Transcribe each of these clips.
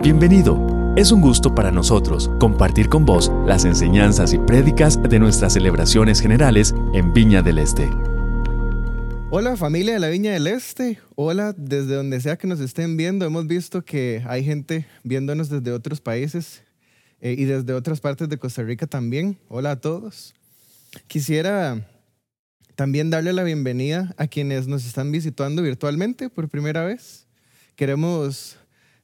Bienvenido. Es un gusto para nosotros compartir con vos las enseñanzas y prédicas de nuestras celebraciones generales en Viña del Este. Hola familia de la Viña del Este, hola desde donde sea que nos estén viendo. Hemos visto que hay gente viéndonos desde otros países eh, y desde otras partes de Costa Rica también. Hola a todos. Quisiera también darle la bienvenida a quienes nos están visitando virtualmente por primera vez. Queremos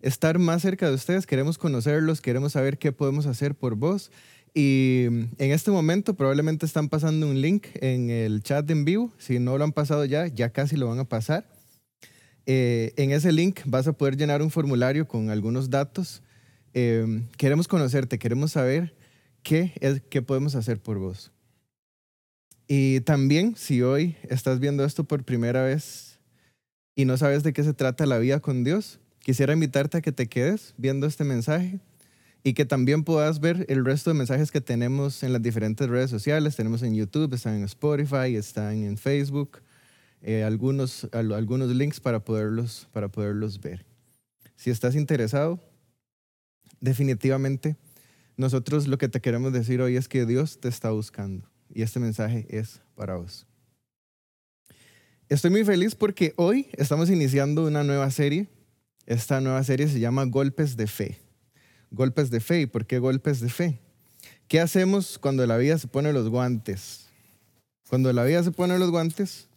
estar más cerca de ustedes, queremos conocerlos, queremos saber qué podemos hacer por vos. Y en este momento probablemente están pasando un link en el chat en vivo. Si no lo han pasado ya, ya casi lo van a pasar. Eh, en ese link vas a poder llenar un formulario con algunos datos. Eh, queremos conocerte, queremos saber qué, es, qué podemos hacer por vos. Y también, si hoy estás viendo esto por primera vez y no sabes de qué se trata la vida con Dios, Quisiera invitarte a que te quedes viendo este mensaje y que también puedas ver el resto de mensajes que tenemos en las diferentes redes sociales. Tenemos en YouTube, están en Spotify, están en Facebook, eh, algunos, algunos links para poderlos, para poderlos ver. Si estás interesado, definitivamente nosotros lo que te queremos decir hoy es que Dios te está buscando y este mensaje es para vos. Estoy muy feliz porque hoy estamos iniciando una nueva serie esta nueva serie se llama Golpes de Fe. Golpes de Fe. ¿Y por qué golpes de fe? ¿Qué hacemos cuando la vida se pone los guantes? Cuando la vida se pone los guantes,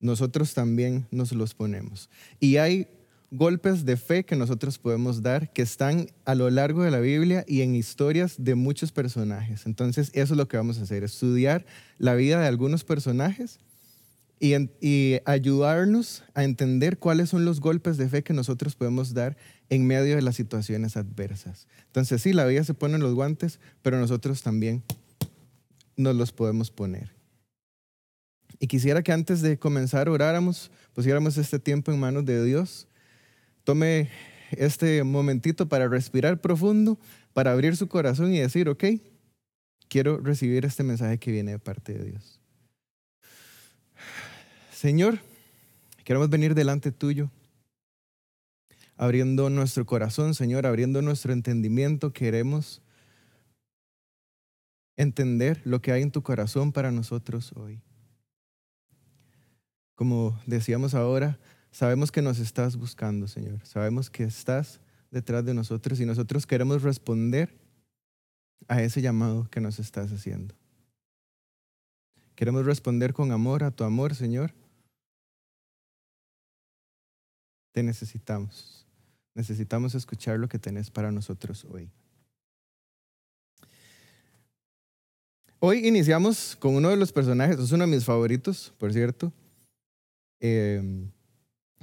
nosotros también nos los ponemos. Y hay golpes de fe que nosotros podemos dar que están a lo largo de la Biblia y en historias de muchos personajes. Entonces, eso es lo que vamos a hacer, estudiar la vida de algunos personajes y, ayudarnos a entender cuáles son los golpes de fe que nosotros podemos dar en medio de las situaciones adversas. Entonces, sí, la vida se pone en los guantes, pero nosotros también nos los podemos poner. Y quisiera que antes de comenzar oráramos, pusiéramos este tiempo en manos de Dios. Tome este momentito para respirar profundo, para abrir su corazón y decir, ok, quiero recibir este mensaje que viene de parte de Dios. Señor, queremos venir delante tuyo, abriendo nuestro corazón, Señor, abriendo nuestro entendimiento. Queremos entender lo que hay en tu corazón para nosotros hoy. Como decíamos ahora, sabemos que nos estás buscando, Señor. Sabemos que estás detrás de nosotros y nosotros queremos responder a ese llamado que nos estás haciendo. Queremos responder con amor a tu amor, Señor. Te necesitamos. Necesitamos escuchar lo que tenés para nosotros hoy. Hoy iniciamos con uno de los personajes, es uno de mis favoritos, por cierto. Em,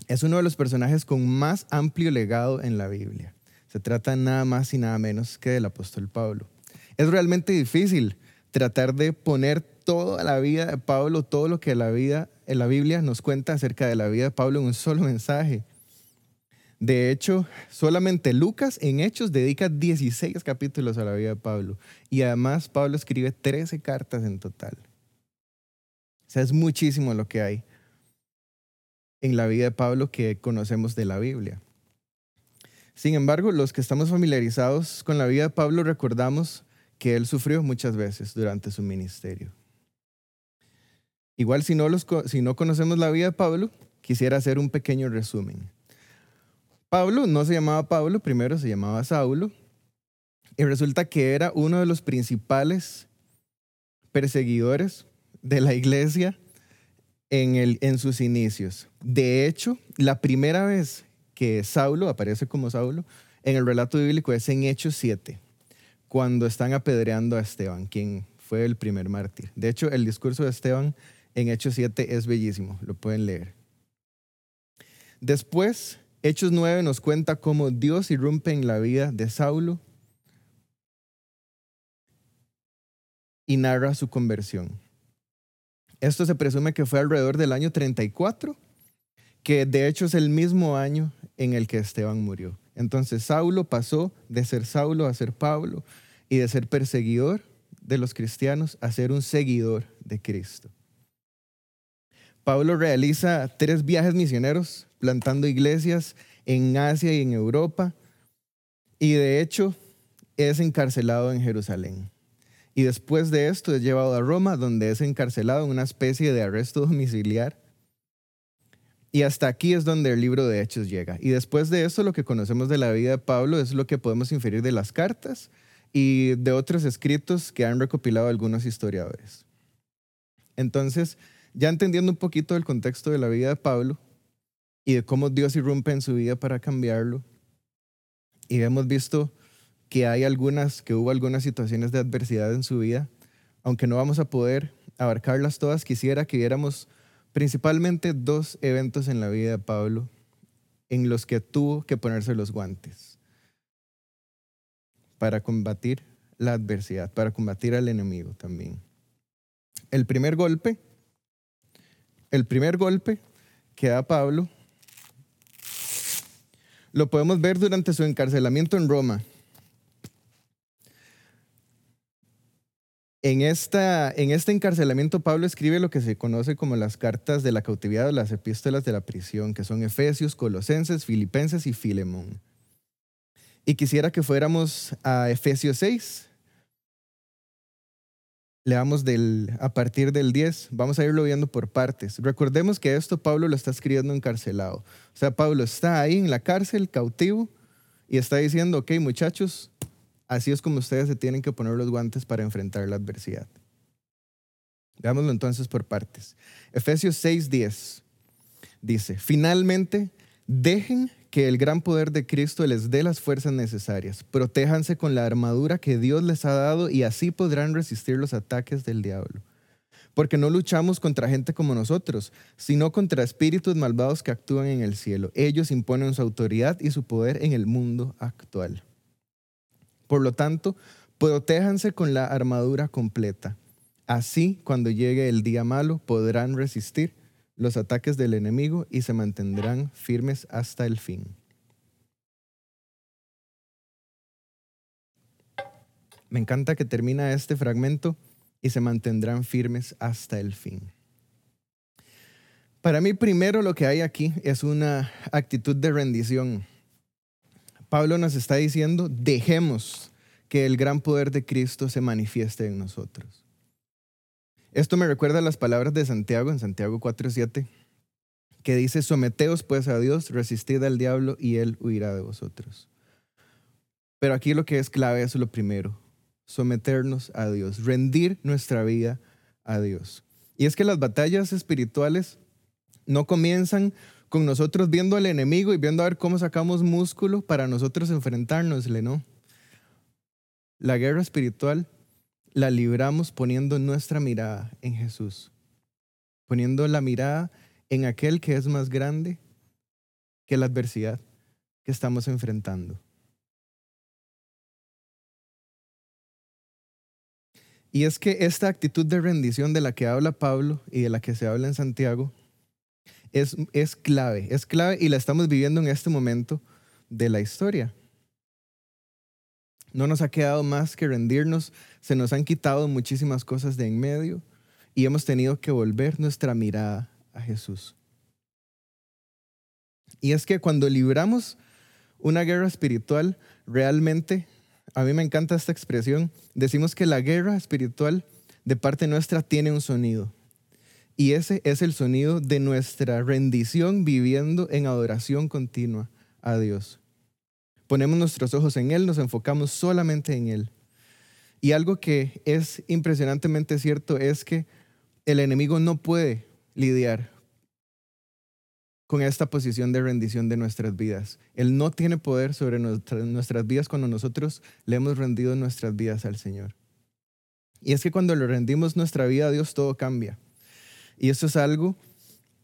es uno de los personajes con más amplio legado en la Biblia. Se trata nada más y nada menos que del apóstol Pablo. Es realmente difícil tratar de poner toda la vida de Pablo, todo lo que la vida en la Biblia nos cuenta acerca de la vida de Pablo en un solo mensaje. De hecho, solamente Lucas en Hechos dedica 16 capítulos a la vida de Pablo. Y además Pablo escribe 13 cartas en total. O sea, es muchísimo lo que hay en la vida de Pablo que conocemos de la Biblia. Sin embargo, los que estamos familiarizados con la vida de Pablo recordamos que él sufrió muchas veces durante su ministerio. Igual si no, si no conocemos la vida de Pablo, quisiera hacer un pequeño resumen. Pablo no se llamaba Pablo, primero se llamaba Saulo, y resulta que era uno de los principales perseguidores de la iglesia en, sus inicios. De hecho, la primera vez que Saulo aparece como Saulo en el relato bíblico es en Hechos 7, cuando están apedreando a Esteban, quien fue el primer mártir. De hecho, el discurso de Esteban en Hechos 7 es bellísimo, lo pueden leer. Después Hechos 9 nos cuenta cómo Dios irrumpe en la vida de Saulo y narra su conversión. Esto se presume que fue alrededor del año 34, que de hecho es el mismo año en el que Esteban murió. Entonces Saulo pasó de ser Saulo a ser Pablo y de ser perseguidor de los cristianos a ser un seguidor de Cristo. Pablo realiza tres viajes misioneros plantando iglesias en Asia y en Europa. y de hecho es encarcelado en Jerusalén. Y después de esto es llevado a Roma, donde es encarcelado en una especie de arresto domiciliar. Y hasta aquí es donde el libro de Hechos llega. Y después de eso, lo que conocemos de la vida de Pablo es lo que podemos inferir de las cartas y de otros escritos que han recopilado algunos historiadores. Entonces, ya entendiendo un poquito del contexto de la vida de Pablo y de cómo Dios irrumpe en su vida para cambiarlo, y hemos visto que hay algunas, que hubo algunas situaciones de adversidad en su vida, aunque no vamos a poder abarcarlas todas, quisiera que viéramos principalmente dos eventos en la vida de Pablo en los que tuvo que ponerse los guantes para combatir la adversidad, para combatir al enemigo también. El primer golpe, el primer golpe que da Pablo, lo podemos ver durante su encarcelamiento en Roma. En, esta, en este encarcelamiento Pablo escribe lo que se conoce como las cartas de la cautividad o las epístolas de la prisión, que son Efesios, Colosenses, Filipenses y Filemón. Y quisiera que fuéramos a Efesios 6. Leamos del, a partir del 10, vamos a irlo viendo por partes. Recordemos que esto Pablo lo está escribiendo encarcelado. O sea, Pablo está ahí en la cárcel, cautivo, y está diciendo, ok muchachos, Así es como ustedes se tienen que poner los guantes para enfrentar la adversidad. Veámoslo entonces por partes. Efesios 6:10 dice, finalmente, dejen que el gran poder de Cristo les dé las fuerzas necesarias. Protéjanse con la armadura que Dios les ha dado y así podrán resistir los ataques del diablo. Porque no luchamos contra gente como nosotros, sino contra espíritus malvados que actúan en el cielo. Ellos imponen su autoridad y su poder en el mundo actual. Por lo tanto, protéjanse con la armadura completa. Así, cuando llegue el día malo, podrán resistir los ataques del enemigo y se mantendrán firmes hasta el fin. Me encanta que termina este fragmento y se mantendrán firmes hasta el fin. Para mí, primero lo que hay aquí es una actitud de rendición. Pablo nos está diciendo, dejemos que el gran poder de Cristo se manifieste en nosotros. Esto me recuerda las palabras de Santiago en Santiago 4:7, que dice, someteos pues a Dios, resistid al diablo y él huirá de vosotros. Pero aquí lo que es clave es lo primero, someternos a Dios, rendir nuestra vida a Dios. Y es que las batallas espirituales no comienzan con nosotros viendo al enemigo y viendo a ver cómo sacamos músculo para nosotros enfrentárnosle, ¿no? La guerra espiritual la libramos poniendo nuestra mirada en Jesús, poniendo la mirada en aquel que es más grande que la adversidad que estamos enfrentando. Y es que esta actitud de rendición de la que habla Pablo y de la que se habla en Santiago es, es clave, es clave y la estamos viviendo en este momento de la historia. No nos ha quedado más que rendirnos, se nos han quitado muchísimas cosas de en medio y hemos tenido que volver nuestra mirada a Jesús. Y es que cuando libramos una guerra espiritual, realmente, a mí me encanta esta expresión, decimos que la guerra espiritual de parte nuestra tiene un sonido. Y ese es el sonido de nuestra rendición viviendo en adoración continua a Dios. Ponemos nuestros ojos en Él, nos enfocamos solamente en Él. Y algo que es impresionantemente cierto es que el enemigo no puede lidiar con esta posición de rendición de nuestras vidas. Él no tiene poder sobre nuestras vidas cuando nosotros le hemos rendido nuestras vidas al Señor. Y es que cuando le rendimos nuestra vida a Dios, todo cambia. Y eso es algo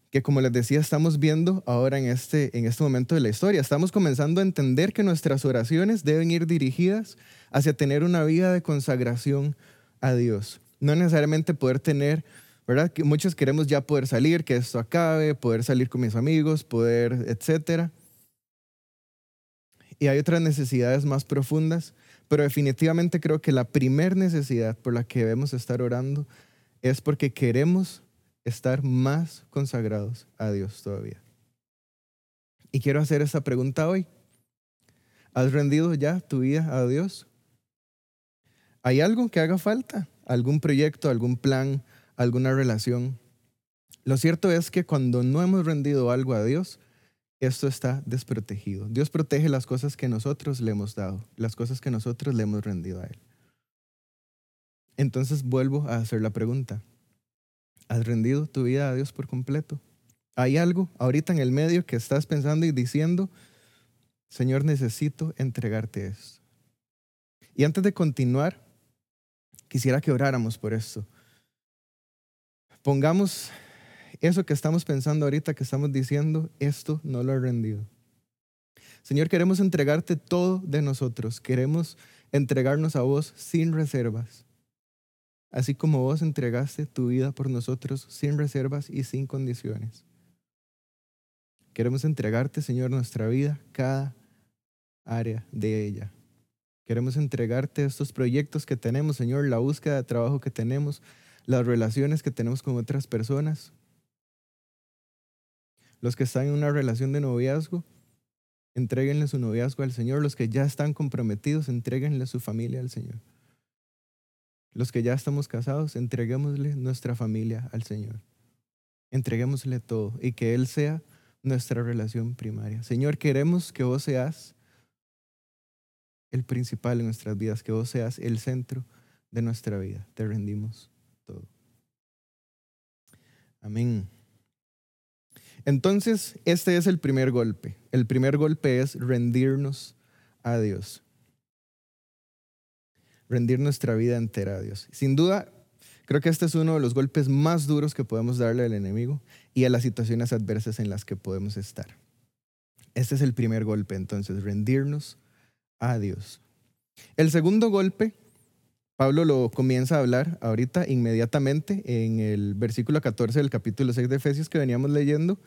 que, como les decía, estamos viendo ahora en este, en este momento de la historia. Estamos comenzando a entender que nuestras oraciones deben ir dirigidas hacia tener una vida de consagración a Dios. No necesariamente poder tener, ¿verdad? Que muchos queremos ya poder salir, que esto acabe, poder salir con mis amigos, poder, etcétera. Y hay otras necesidades más profundas, pero definitivamente creo que la primer necesidad por la que debemos estar orando es porque queremos estar más consagrados a Dios todavía. Y quiero hacer esta pregunta hoy. ¿Has rendido ya tu vida a Dios? ¿Hay algo que haga falta? ¿Algún proyecto, algún plan, alguna relación? Lo cierto es que cuando no hemos rendido algo a Dios, esto está desprotegido. Dios protege las cosas que nosotros le hemos dado, las cosas que nosotros le hemos rendido a Él. Entonces vuelvo a hacer la pregunta. ¿Has rendido tu vida a Dios por completo? ¿Hay algo ahorita en el medio que estás pensando y diciendo, Señor, necesito entregarte esto? Y antes de continuar, quisiera que oráramos por esto. Pongamos eso que estamos pensando ahorita, que estamos diciendo, esto no lo he rendido. Señor, queremos entregarte todo de nosotros. Queremos entregarnos a vos sin reservas. Así como vos entregaste tu vida por nosotros sin reservas y sin condiciones. Queremos entregarte, Señor, nuestra vida, cada área de ella. Queremos entregarte estos proyectos que tenemos, Señor, la búsqueda de trabajo que tenemos, las relaciones que tenemos con otras personas, los que están en una relación de noviazgo, entreguenle su noviazgo al Señor. Los que ya están comprometidos, entreguenle su familia al Señor. Los que ya estamos casados, entreguémosle nuestra familia al Señor. Entreguémosle todo y que Él sea nuestra relación primaria. Señor, queremos que vos seas el principal en nuestras vidas, que vos seas el centro de nuestra vida. Te rendimos todo. Amén. Entonces, este es el primer golpe. El primer golpe es rendirnos a Dios. Rendir nuestra vida entera a Dios. Sin duda, creo que este es uno de los golpes más duros que podemos darle al enemigo y a las situaciones adversas en las que podemos estar. Este es el primer golpe, entonces, rendirnos a Dios. El segundo golpe, Pablo lo comienza a hablar ahorita inmediatamente en el versículo 14 del capítulo 6 de Efesios que veníamos leyendo.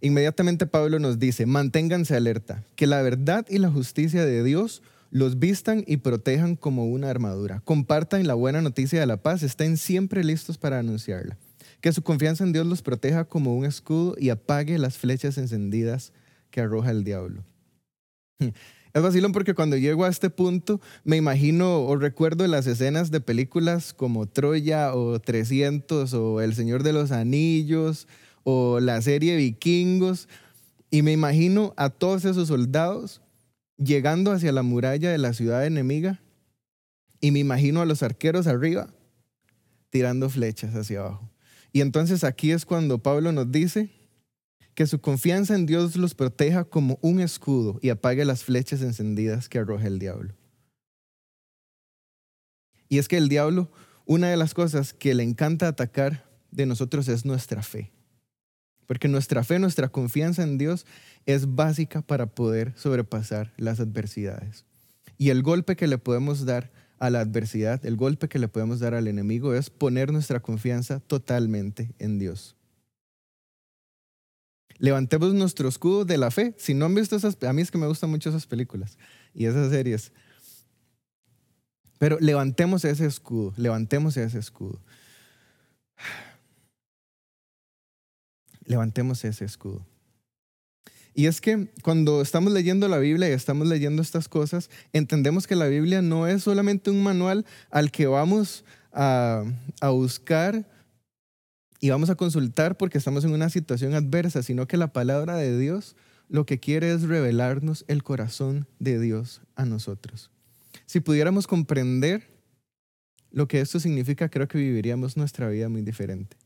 Inmediatamente Pablo nos dice, manténganse alerta, que la verdad y la justicia de Dios los vistan y protejan como una armadura. Compartan la buena noticia de la paz, estén siempre listos para anunciarla. Que su confianza en Dios los proteja como un escudo y apague las flechas encendidas que arroja el diablo. Es vacilón porque cuando llego a este punto me imagino o recuerdo las escenas de películas como Troya o 300 o El Señor de los Anillos o la serie Vikingos y me imagino a todos esos soldados llegando hacia la muralla de la ciudad enemiga y me imagino a los arqueros arriba tirando flechas hacia abajo. Y entonces aquí es cuando Pablo nos dice que su confianza en Dios los proteja como un escudo y apague las flechas encendidas que arroja el diablo. Y es que el diablo, una de las cosas que le encanta atacar de nosotros es nuestra fe. Porque nuestra fe, nuestra confianza en Dios es básica para poder sobrepasar las adversidades. Y el golpe que le podemos dar a la adversidad, el golpe que le podemos dar al enemigo es poner nuestra confianza totalmente en Dios levantemos nuestro escudo de la fe. Si no han visto esas, a mí es que me gustan mucho esas películas y esas series. Pero levantemos ese escudo, levantemos ese escudo. Levantemos ese escudo. Y es que cuando estamos leyendo la Biblia y estamos leyendo estas cosas, entendemos que la Biblia no es solamente un manual al que vamos a, a buscar y vamos a consultar porque estamos en una situación adversa, sino que la palabra de Dios lo que quiere es revelarnos el corazón de Dios a nosotros. Si pudiéramos comprender lo que esto significa, creo que viviríamos nuestra vida muy diferente.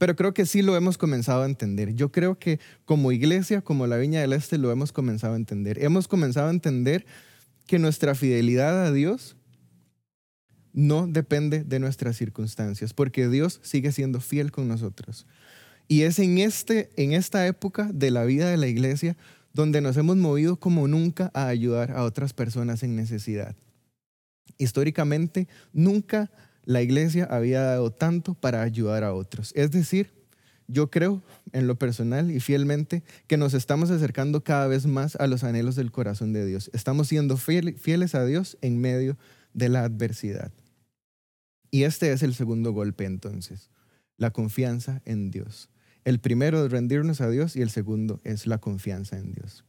Pero creo que sí lo hemos comenzado a entender. Yo creo que como iglesia, como la Viña del Este, lo hemos comenzado a entender. Hemos comenzado a entender que nuestra fidelidad a Dios no depende de nuestras circunstancias, porque Dios sigue siendo fiel con nosotros. Y es en, este, en esta época de la vida de la iglesia donde nos hemos movido como nunca a ayudar a otras personas en necesidad. Históricamente, nunca la iglesia había dado tanto para ayudar a otros. Es decir, yo creo en lo personal y fielmente que nos estamos acercando cada vez más a los anhelos del corazón de Dios. Estamos siendo fieles a Dios en medio de la adversidad. Y este es el segundo golpe entonces, la confianza en Dios. El primero es rendirnos a Dios y el segundo es la confianza en Dios.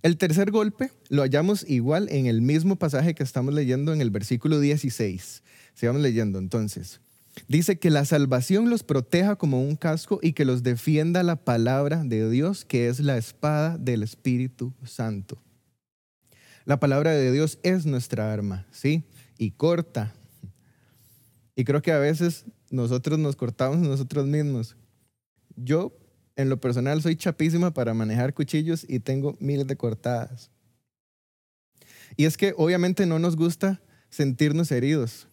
El tercer golpe lo hallamos igual en el mismo pasaje que estamos leyendo en el versículo 16. Sigamos leyendo entonces. Dice que la salvación los proteja como un casco y que los defienda la palabra de Dios, que es la espada del Espíritu Santo. La palabra de Dios es nuestra arma, ¿sí? Y corta. Y creo que a veces nosotros nos cortamos nosotros mismos. Yo en lo personal soy chapísima para manejar cuchillos y tengo miles de cortadas. Y es que obviamente no nos gusta sentirnos heridos.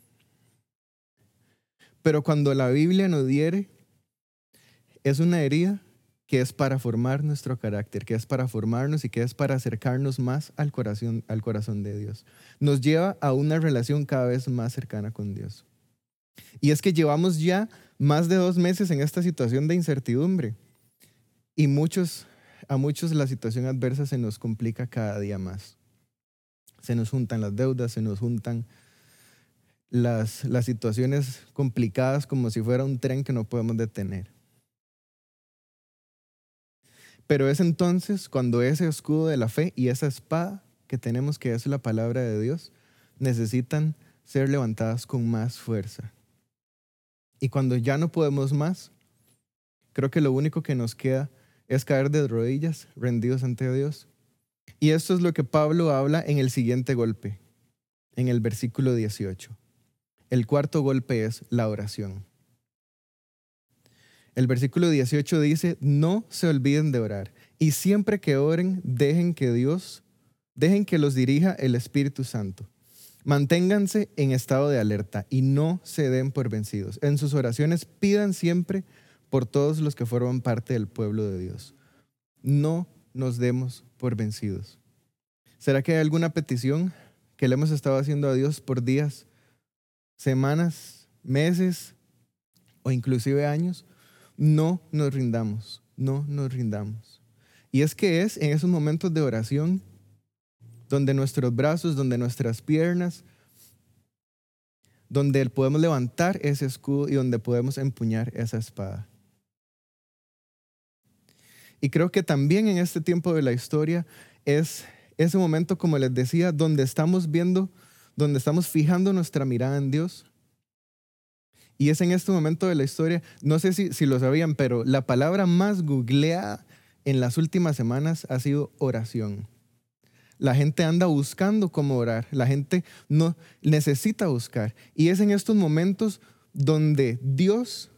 Pero cuando la Biblia nos diere, es una herida que es para formar nuestro carácter, que es para formarnos y que es para acercarnos más al corazón, al corazón de Dios. Nos lleva a una relación cada vez más cercana con Dios. Y es que llevamos ya más de dos meses en esta situación de incertidumbre. Y muchos, a muchos la situación adversa se nos complica cada día más. Se nos juntan las deudas, se nos juntan las, las situaciones complicadas como si fuera un tren que no podemos detener. Pero es entonces cuando ese escudo de la fe y esa espada que tenemos, que es la palabra de Dios, necesitan ser levantadas con más fuerza. Y cuando ya no podemos más, creo que lo único que nos queda es caer de rodillas, rendidos ante Dios. Y esto es lo que Pablo habla en el siguiente golpe, en el versículo 18. El cuarto golpe es la oración. El versículo 18 dice, no se olviden de orar y siempre que oren, dejen que Dios, dejen que los dirija el Espíritu Santo. Manténganse en estado de alerta y no se den por vencidos. En sus oraciones pidan siempre por todos los que forman parte del pueblo de Dios. No nos demos por vencidos. ¿Será que hay alguna petición que le hemos estado haciendo a Dios por días, semanas, meses o inclusive años? No nos rindamos, no nos rindamos. Y es que es en esos momentos de oración donde nuestros brazos, donde nuestras piernas, donde podemos levantar ese escudo y donde podemos empuñar esa espada. Y creo que también en este tiempo de la historia es ese momento, como les decía, donde estamos viendo, donde estamos fijando nuestra mirada en Dios. Y es en este momento de la historia, no sé si, si lo sabían, pero la palabra más googleada en las últimas semanas ha sido oración. La gente anda buscando cómo orar, la gente no necesita buscar. Y es en estos momentos donde Dios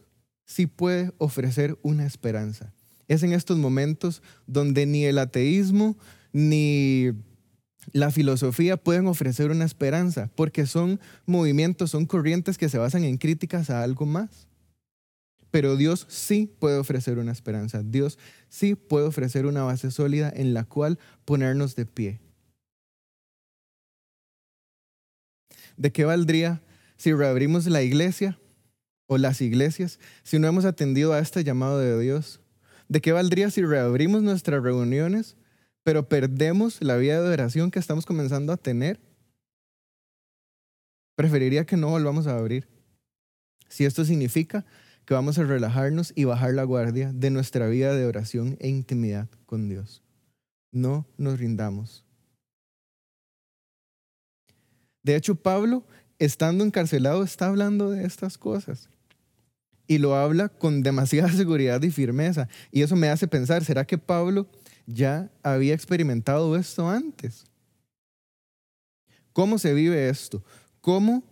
sí puede ofrecer una esperanza. Es en estos momentos donde ni el ateísmo ni la filosofía pueden ofrecer una esperanza, porque son movimientos, son corrientes que se basan en críticas a algo más. Pero Dios sí puede ofrecer una esperanza. Dios sí puede ofrecer una base sólida en la cual ponernos de pie. ¿De qué valdría si reabrimos la iglesia o las iglesias si no hemos atendido a este llamado de Dios? ¿De qué valdría si reabrimos nuestras reuniones, pero perdemos la vida de oración que estamos comenzando a tener? Preferiría que no volvamos a abrir. Si esto significa que vamos a relajarnos y bajar la guardia de nuestra vida de oración e intimidad con Dios. No nos rindamos. De hecho, Pablo, estando encarcelado, está hablando de estas cosas y lo habla con demasiada seguridad y firmeza. Y eso me hace pensar, ¿será que Pablo ya había experimentado esto antes? ¿Cómo se vive esto? ¿Cómo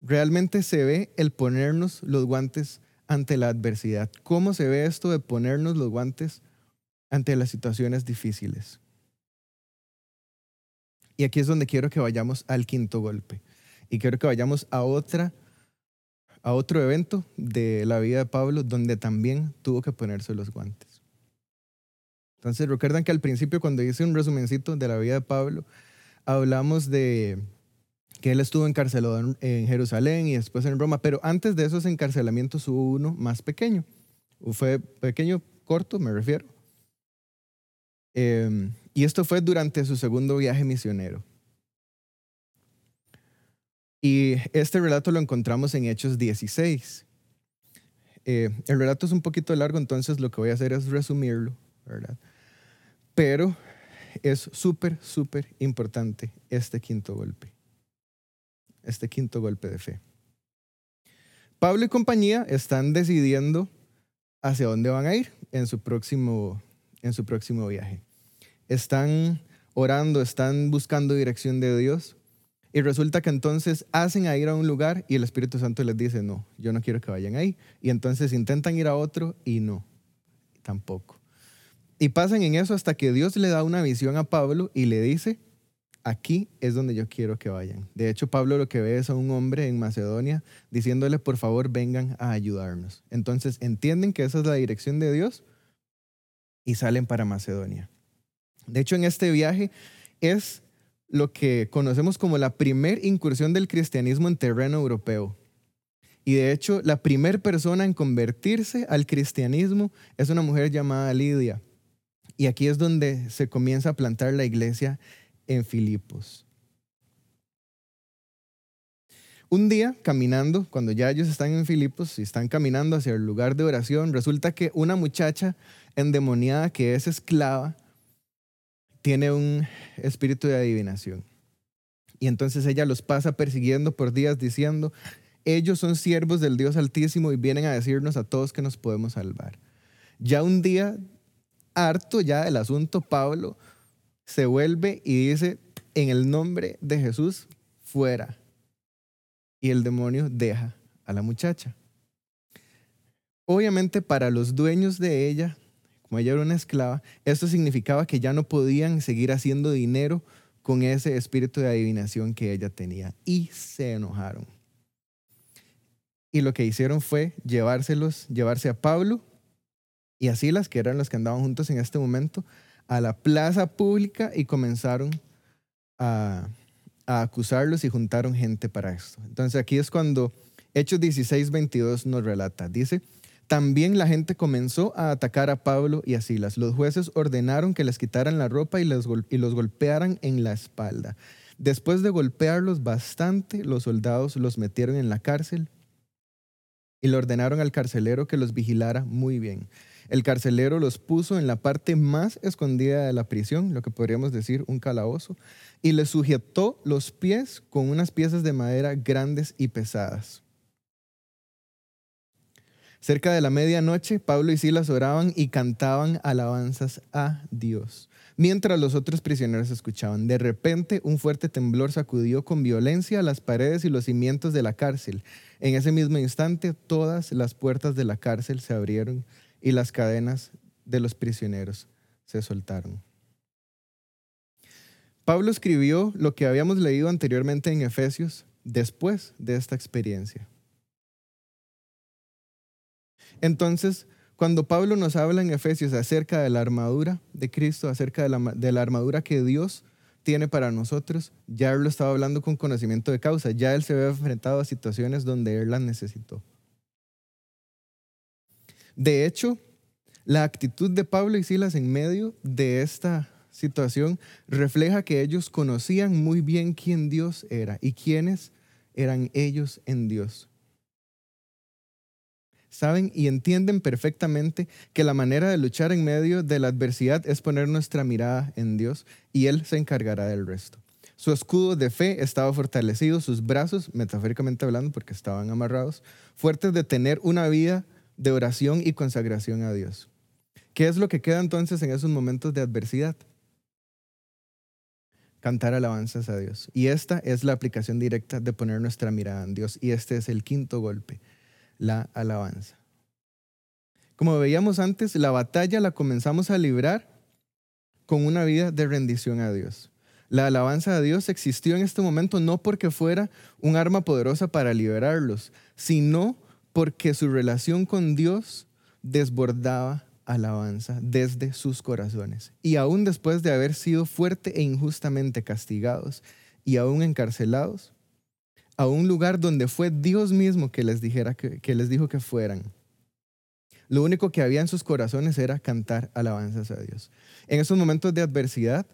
realmente se ve el ponernos los guantes ante la adversidad? ¿Cómo se ve esto de ponernos los guantes ante las situaciones difíciles? Y aquí es donde quiero que vayamos al quinto golpe. Y quiero que vayamos a otra a otro evento de la vida de Pablo donde también tuvo que ponerse los guantes. Entonces, recuerdan que al principio cuando hice un resumencito de la vida de Pablo, hablamos de que él estuvo encarcelado en Jerusalén y después en Roma, pero antes de esos encarcelamientos hubo uno más pequeño. Fue pequeño, corto, me refiero. Em, y esto fue durante su segundo viaje misionero. Y este relato lo encontramos en Hechos 16. Eh, el relato es un poquito largo, entonces lo que voy a hacer es resumirlo, ¿verdad? Pero es súper, súper importante este quinto golpe. Este quinto golpe de fe. Pablo y compañía están decidiendo hacia dónde van a ir en su próximo, en su próximo viaje. Están orando, están buscando dirección de Dios. Y resulta que entonces hacen a ir a un lugar y el Espíritu Santo les dice, no, yo no quiero que vayan ahí. Y entonces intentan ir a otro y no, tampoco. Y pasan en eso hasta que Dios le da una visión a Pablo y le dice, aquí es donde yo quiero que vayan. De hecho, Pablo lo que ve es a un hombre en Macedonia diciéndole, por favor, vengan a ayudarnos. Entonces entienden que esa es la dirección de Dios y salen para Macedonia. De hecho, en este viaje es lo que conocemos como la primer incursión del cristianismo en terreno europeo. Y de hecho, la primera persona en convertirse al cristianismo es una mujer llamada Lidia. Y aquí es donde se comienza a plantar la iglesia en Filipos. Un día, caminando, cuando ya ellos están en Filipos y están caminando hacia el lugar de oración, resulta que una muchacha endemoniada que es esclava tiene un espíritu de adivinación. Y entonces ella los pasa persiguiendo por días diciendo, ellos son siervos del Dios Altísimo y vienen a decirnos a todos que nos podemos salvar. Ya un día, harto ya del asunto, Pablo se vuelve y dice, en el nombre de Jesús, fuera. Y el demonio deja a la muchacha. Obviamente para los dueños de ella como ella era una esclava, esto significaba que ya no podían seguir haciendo dinero con ese espíritu de adivinación que ella tenía. Y se enojaron. Y lo que hicieron fue llevárselos, llevarse a Pablo y a Silas, que eran los que andaban juntos en este momento, a la plaza pública y comenzaron a, acusarlos y juntaron gente para esto. Entonces aquí es cuando Hechos 16, 22 nos relata. Dice, también la gente comenzó a atacar a Pablo y a Silas. Los jueces ordenaron que les quitaran la ropa y, los golpearan en la espalda. Después de golpearlos bastante, los soldados los metieron en la cárcel y le ordenaron al carcelero que los vigilara muy bien. El carcelero los puso en la parte más escondida de la prisión, lo que podríamos decir un calabozo, y les sujetó los pies con unas piezas de madera grandes y pesadas. Cerca de la medianoche, Pablo y Silas oraban y cantaban alabanzas a Dios, mientras los otros prisioneros escuchaban. De repente, un fuerte temblor sacudió con violencia las paredes y los cimientos de la cárcel. En ese mismo instante, todas las puertas de la cárcel se abrieron y las cadenas de los prisioneros se soltaron. Pablo escribió lo que habíamos leído anteriormente en Efesios después de esta experiencia. Entonces, cuando Pablo nos habla en Efesios acerca de la armadura de Cristo, acerca de la, armadura que Dios tiene para nosotros, ya él lo estaba hablando con conocimiento de causa, ya él se había enfrentado a situaciones donde él las necesitó. De hecho, la actitud de Pablo y Silas en medio de esta situación refleja que ellos conocían muy bien quién Dios era y quiénes eran ellos en Dios saben y entienden perfectamente que la manera de luchar en medio de la adversidad es poner nuestra mirada en Dios y Él se encargará del resto. Su escudo de fe estaba fortalecido, sus brazos, metafóricamente hablando, porque estaban amarrados, fuertes de tener una vida de oración y consagración a Dios. ¿Qué es lo que queda entonces en esos momentos de adversidad? Cantar alabanzas a Dios. Y esta es la aplicación directa de poner nuestra mirada en Dios. Y este es el quinto golpe la alabanza. Como veíamos antes, la batalla la comenzamos a librar con una vida de rendición a Dios. La alabanza a Dios existió en este momento no porque fuera un arma poderosa para liberarlos, sino porque su relación con Dios desbordaba alabanza desde sus corazones. Y aún después de haber sido fuerte e injustamente castigados y aún encarcelados, a un lugar donde fue Dios mismo que les dijera que, les dijo que fueran. Lo único que había en sus corazones era cantar alabanzas a Dios. En esos momentos de adversidad,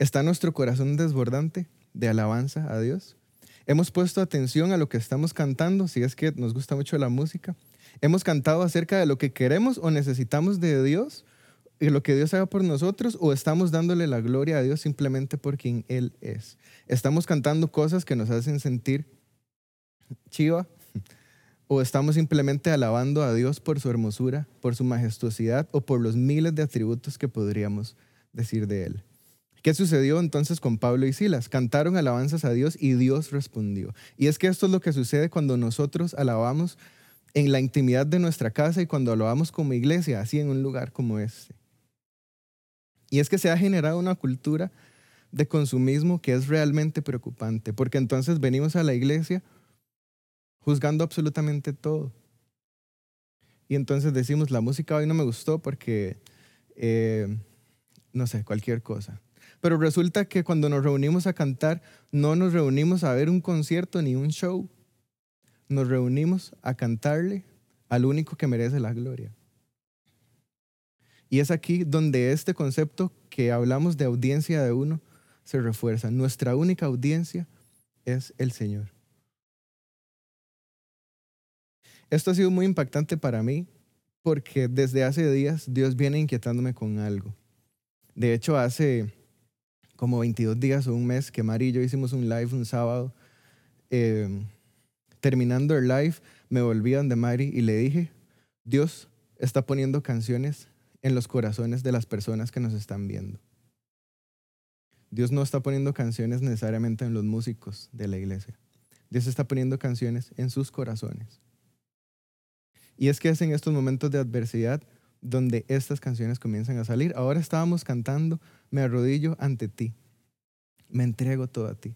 ¿está nuestro corazón desbordante de alabanza a Dios? Hemos puesto atención a lo que estamos cantando, si es que nos gusta mucho la música. Hemos cantado acerca de lo que queremos o necesitamos de Dios lo que Dios haga por nosotros o estamos dándole la gloria a Dios simplemente por quien Él es. Estamos cantando cosas que nos hacen sentir chiva o estamos simplemente alabando a Dios por su hermosura, por su majestuosidad o por los miles de atributos que podríamos decir de Él. ¿Qué sucedió entonces con Pablo y Silas? Cantaron alabanzas a Dios y Dios respondió. Y es que esto es lo que sucede cuando nosotros alabamos en la intimidad de nuestra casa y cuando alabamos como iglesia, así en un lugar como este. Y es que se ha generado una cultura de consumismo que es realmente preocupante, porque entonces venimos a la iglesia juzgando absolutamente todo. Y entonces decimos, la música hoy no me gustó porque, eh, no sé, cualquier cosa. Pero resulta que cuando nos reunimos a cantar, no nos reunimos a ver un concierto ni un show. Nos reunimos a cantarle al único que merece la gloria. Y es aquí donde este concepto que hablamos de audiencia de uno se refuerza. Nuestra única audiencia es el Señor. Esto ha sido muy impactante para mí porque desde hace días Dios viene inquietándome con algo. De hecho, hace como 22 días o un mes que Mari y yo hicimos un live un sábado. Em, terminando el live, me volví donde Mari y le dije, Dios está poniendo canciones en los corazones de las personas que nos están viendo. Dios no está poniendo canciones necesariamente en los músicos de la iglesia. Dios está poniendo canciones en sus corazones. Y es que es en estos momentos de adversidad donde estas canciones comienzan a salir. Ahora estábamos cantando, me arrodillo ante ti, me entrego todo a ti,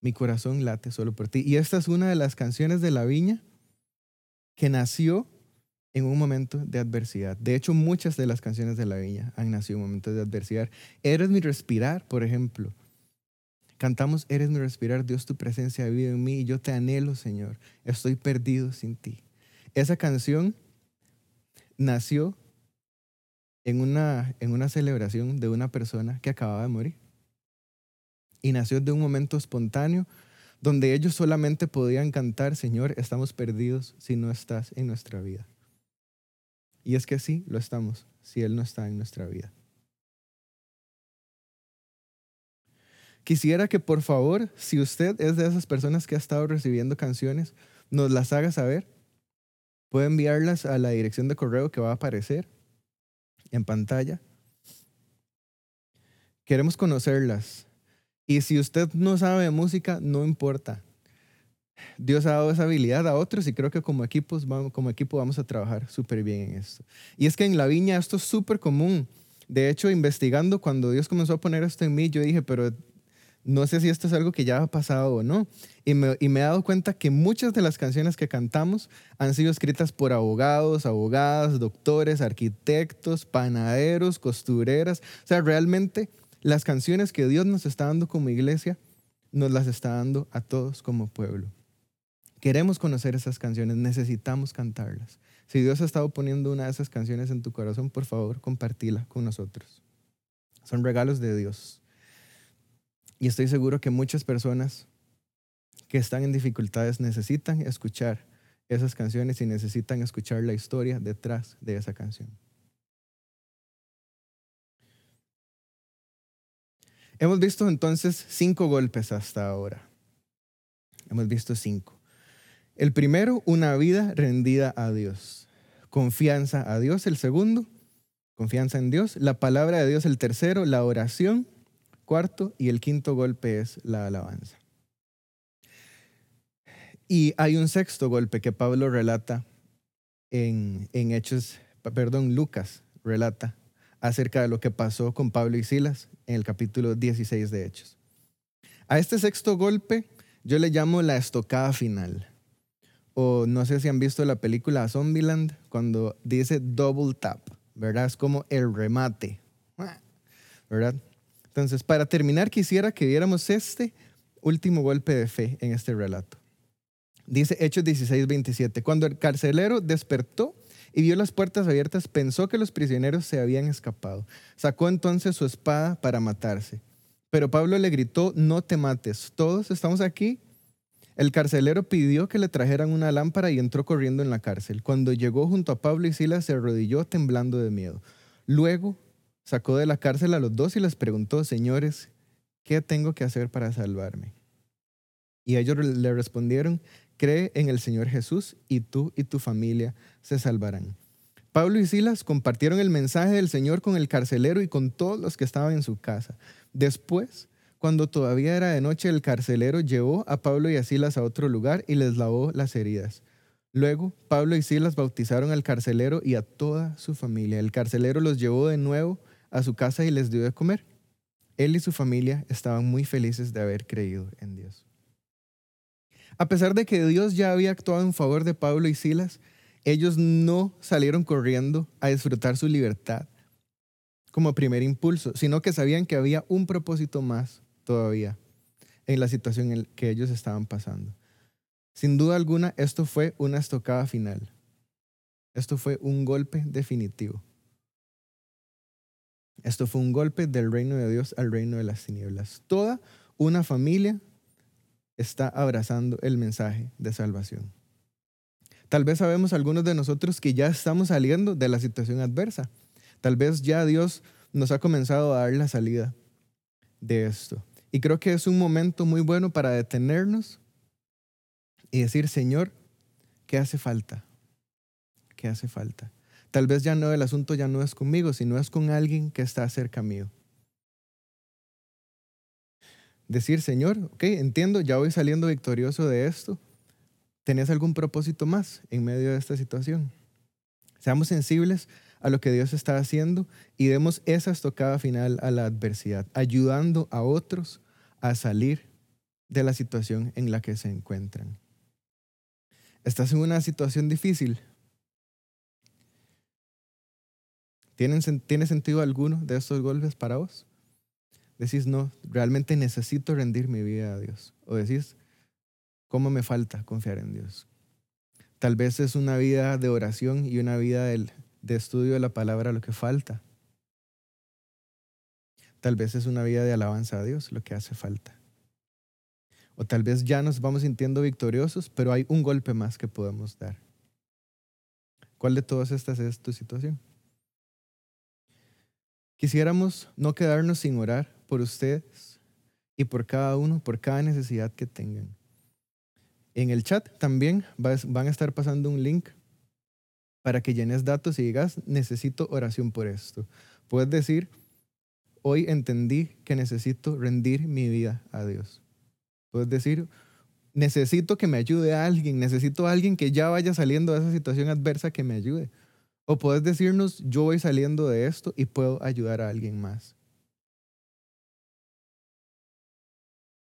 mi corazón late solo por ti. Y esta es una de las canciones de la viña que nació en un momento de adversidad. De hecho, muchas de las canciones de la viña han nacido en momentos de adversidad. Eres mi respirar, por ejemplo. Cantamos, eres mi respirar, Dios tu presencia vive en mí y yo te anhelo, Señor. Estoy perdido sin ti. Esa canción nació en una, en una celebración de una persona que acababa de morir. Y nació de un momento espontáneo donde ellos solamente podían cantar, Señor, estamos perdidos si no estás en nuestra vida. Y es que sí, lo estamos, si Él no está en nuestra vida. Quisiera que por favor, si usted es de esas personas que ha estado recibiendo canciones, nos las haga saber. Puede enviarlas a la dirección de correo que va a aparecer en pantalla. Queremos conocerlas. Y si usted no sabe música, no importa. Dios ha dado esa habilidad a otros y creo que como, equipos, como equipo vamos a trabajar súper bien en esto. Y es que en la viña esto es súper común. De hecho, investigando, cuando Dios comenzó a poner esto en mí, yo dije, pero no sé si esto es algo que ya ha pasado o no. Y me, y he dado cuenta que muchas de las canciones que cantamos han sido escritas por abogados, abogadas, doctores, arquitectos, panaderos, costureras. O sea, realmente las canciones que Dios nos está dando como iglesia, nos las está dando a todos como pueblo. Queremos conocer esas canciones, necesitamos cantarlas. Si Dios ha estado poniendo una de esas canciones en tu corazón, por favor, compartila con nosotros. Son regalos de Dios. Y estoy seguro que muchas personas que están en dificultades necesitan escuchar esas canciones y necesitan escuchar la historia detrás de esa canción. Hemos visto entonces cinco golpes hasta ahora. Hemos visto cinco. El primero, una vida rendida a Dios. Confianza a Dios. El segundo, confianza en Dios. La palabra de Dios. El tercero, la oración cuarto y el quinto golpe es la alabanza. Y hay un sexto golpe que Pablo relata en, en Hechos, perdón, Lucas relata acerca de lo que pasó con Pablo y Silas en el capítulo 16 de Hechos. A este sexto golpe yo le llamo la estocada final. O no sé si han visto la película Zombieland cuando dice double tap, ¿verdad? Es como el remate, ¿verdad? Entonces, para terminar, quisiera que viéramos este último golpe de fe en este relato. Dice Hechos 16, 27. Cuando el carcelero despertó y vio las puertas abiertas, pensó que los prisioneros se habían escapado. Sacó entonces su espada para matarse. Pero Pablo le gritó, no te mates, todos estamos aquí. El carcelero pidió que le trajeran una lámpara y entró corriendo en la cárcel. Cuando llegó junto a Pablo y Silas, se arrodilló temblando de miedo. Luego sacó de la cárcel a los dos y les preguntó, señores, ¿qué tengo que hacer para salvarme? Y ellos le respondieron, cree en el Señor Jesús y tú y tu familia se salvarán. Pablo y Silas compartieron el mensaje del Señor con el carcelero y con todos los que estaban en su casa. Después, cuando todavía era de noche, el carcelero llevó a Pablo y a Silas a otro lugar y les lavó las heridas. Luego, Pablo y Silas bautizaron al carcelero y a toda su familia. El carcelero los llevó de nuevo a su casa y les dio de comer. Él y su familia estaban muy felices de haber creído en Dios. A pesar de que Dios ya había actuado en favor de Pablo y Silas, ellos no salieron corriendo a disfrutar su libertad como primer impulso, sino que sabían que había un propósito más todavía en la situación en que ellos estaban pasando. Sin duda alguna, esto fue una estocada final. Esto fue un golpe definitivo. Esto fue un golpe del reino de Dios al reino de las tinieblas. Toda una familia está abrazando el mensaje de salvación. Tal vez sabemos algunos de nosotros que ya estamos saliendo de la situación adversa. Tal vez ya Dios nos ha comenzado a dar la salida de esto. Y creo que es un momento muy bueno para detenernos y decir, Señor, ¿qué hace falta? ¿Qué hace falta? Tal vez ya no, el asunto ya no es conmigo, sino es con alguien que está cerca mío. Decir, Señor, ok, entiendo, ya voy saliendo victorioso de esto. ¿Tenés algún propósito más en medio de esta situación? Seamos sensibles a lo que Dios está haciendo y demos esa estocada final a la adversidad, ayudando a otros a salir de la situación en la que se encuentran. ¿Estás en una situación difícil? ¿Tiene, sentido alguno de estos golpes para vos? Decís, no, realmente necesito rendir mi vida a Dios. O decís, ¿cómo me falta confiar en Dios? Tal vez es una vida de oración y una vida de, de estudio de la palabra lo que falta. Tal vez es una vida de alabanza a Dios lo que hace falta. O tal vez ya nos vamos sintiendo victoriosos, pero hay un golpe más que podemos dar. ¿Cuál de todas estas es tu situación? Quisiéramos no quedarnos sin orar por ustedes y por cada uno, por cada necesidad que tengan. En el chat también van a estar pasando un link para que llenes datos y digas, necesito oración por esto. Puedes decir, hoy entendí que necesito rendir mi vida a Dios. Puedes decir, necesito que me ayude a alguien, necesito a alguien que ya vaya saliendo de esa situación adversa que me ayude. O puedes decirnos, yo voy saliendo de esto y puedo ayudar a alguien más.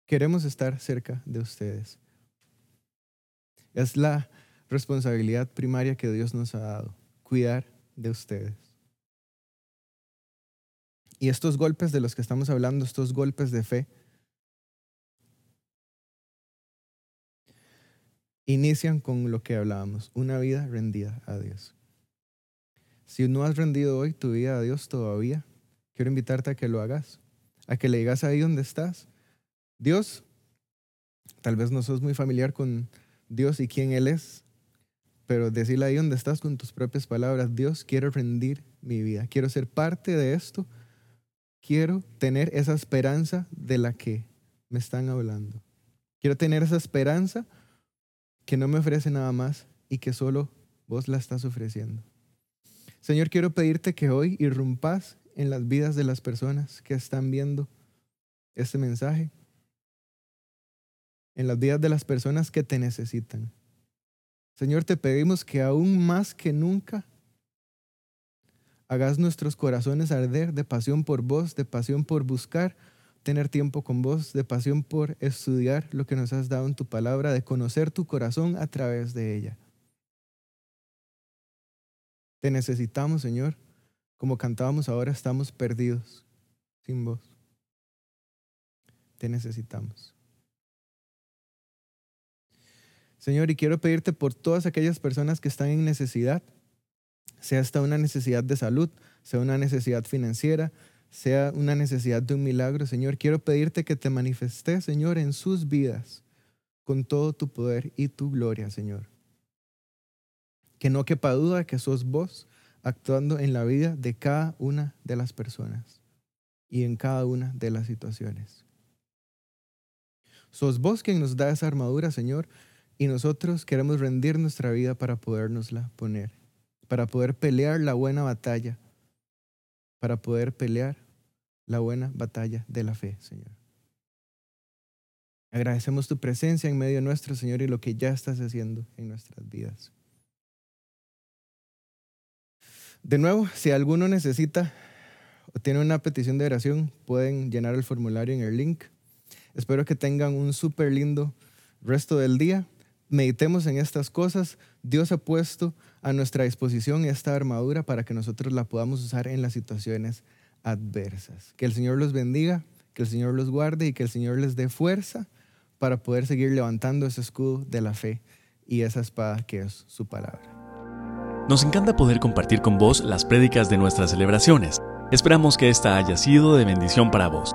Queremos estar cerca de ustedes. Es la responsabilidad primaria que Dios nos ha dado, cuidar de ustedes. Y estos golpes de los que estamos hablando, estos golpes de fe, inician con lo que hablábamos, una vida rendida a Dios. Si no has rendido hoy tu vida a Dios todavía, quiero invitarte a que lo hagas, a que le digas ahí donde estás, Dios, tal vez no sos muy familiar con Dios y quién Él es, pero decirle ahí donde estás con tus propias palabras, Dios, quiero rendir mi vida, quiero ser parte de esto, quiero tener esa esperanza de la que me están hablando. Quiero tener esa esperanza que no me ofrece nada más y que solo vos la estás ofreciendo. Señor, quiero pedirte que hoy irrumpas en las vidas de las personas que están viendo este mensaje, en las vidas de las personas que te necesitan. Señor, te pedimos que aún más que nunca hagas nuestros corazones arder de pasión por vos, de pasión por buscar tener tiempo con vos, de pasión por estudiar lo que nos has dado en tu palabra, de conocer tu corazón a través de ella. Te necesitamos, Señor. Como cantábamos ahora, estamos perdidos sin vos. Te necesitamos. Señor, y quiero pedirte por todas aquellas personas que están en necesidad, sea esta una necesidad de salud, sea una necesidad financiera, sea una necesidad de un milagro, Señor, quiero pedirte que te manifestes, Señor, en sus vidas con todo tu poder y tu gloria, Señor. Que no quepa duda que sos vos actuando en la vida de cada una de las personas y en cada una de las situaciones. Sos vos quien nos da esa armadura, Señor, y nosotros queremos rendir nuestra vida para podernosla poner, para poder pelear la buena batalla, para poder pelear la buena batalla de la fe, Señor. Agradecemos tu presencia en medio nuestro, Señor, y lo que ya estás haciendo en nuestras vidas. De nuevo, si alguno necesita o tiene una petición de oración, pueden llenar el formulario en el link. Espero que tengan un súper lindo resto del día. Meditemos en estas cosas. Dios ha puesto a nuestra disposición esta armadura para que nosotros la podamos usar en las situaciones adversas. Que el Señor los bendiga, que el Señor los guarde y que el Señor les dé fuerza para poder seguir levantando ese escudo de la fe y esa espada que es su palabra. Nos encanta poder compartir con vos las prédicas de nuestras celebraciones. Esperamos que esta haya sido de bendición para vos.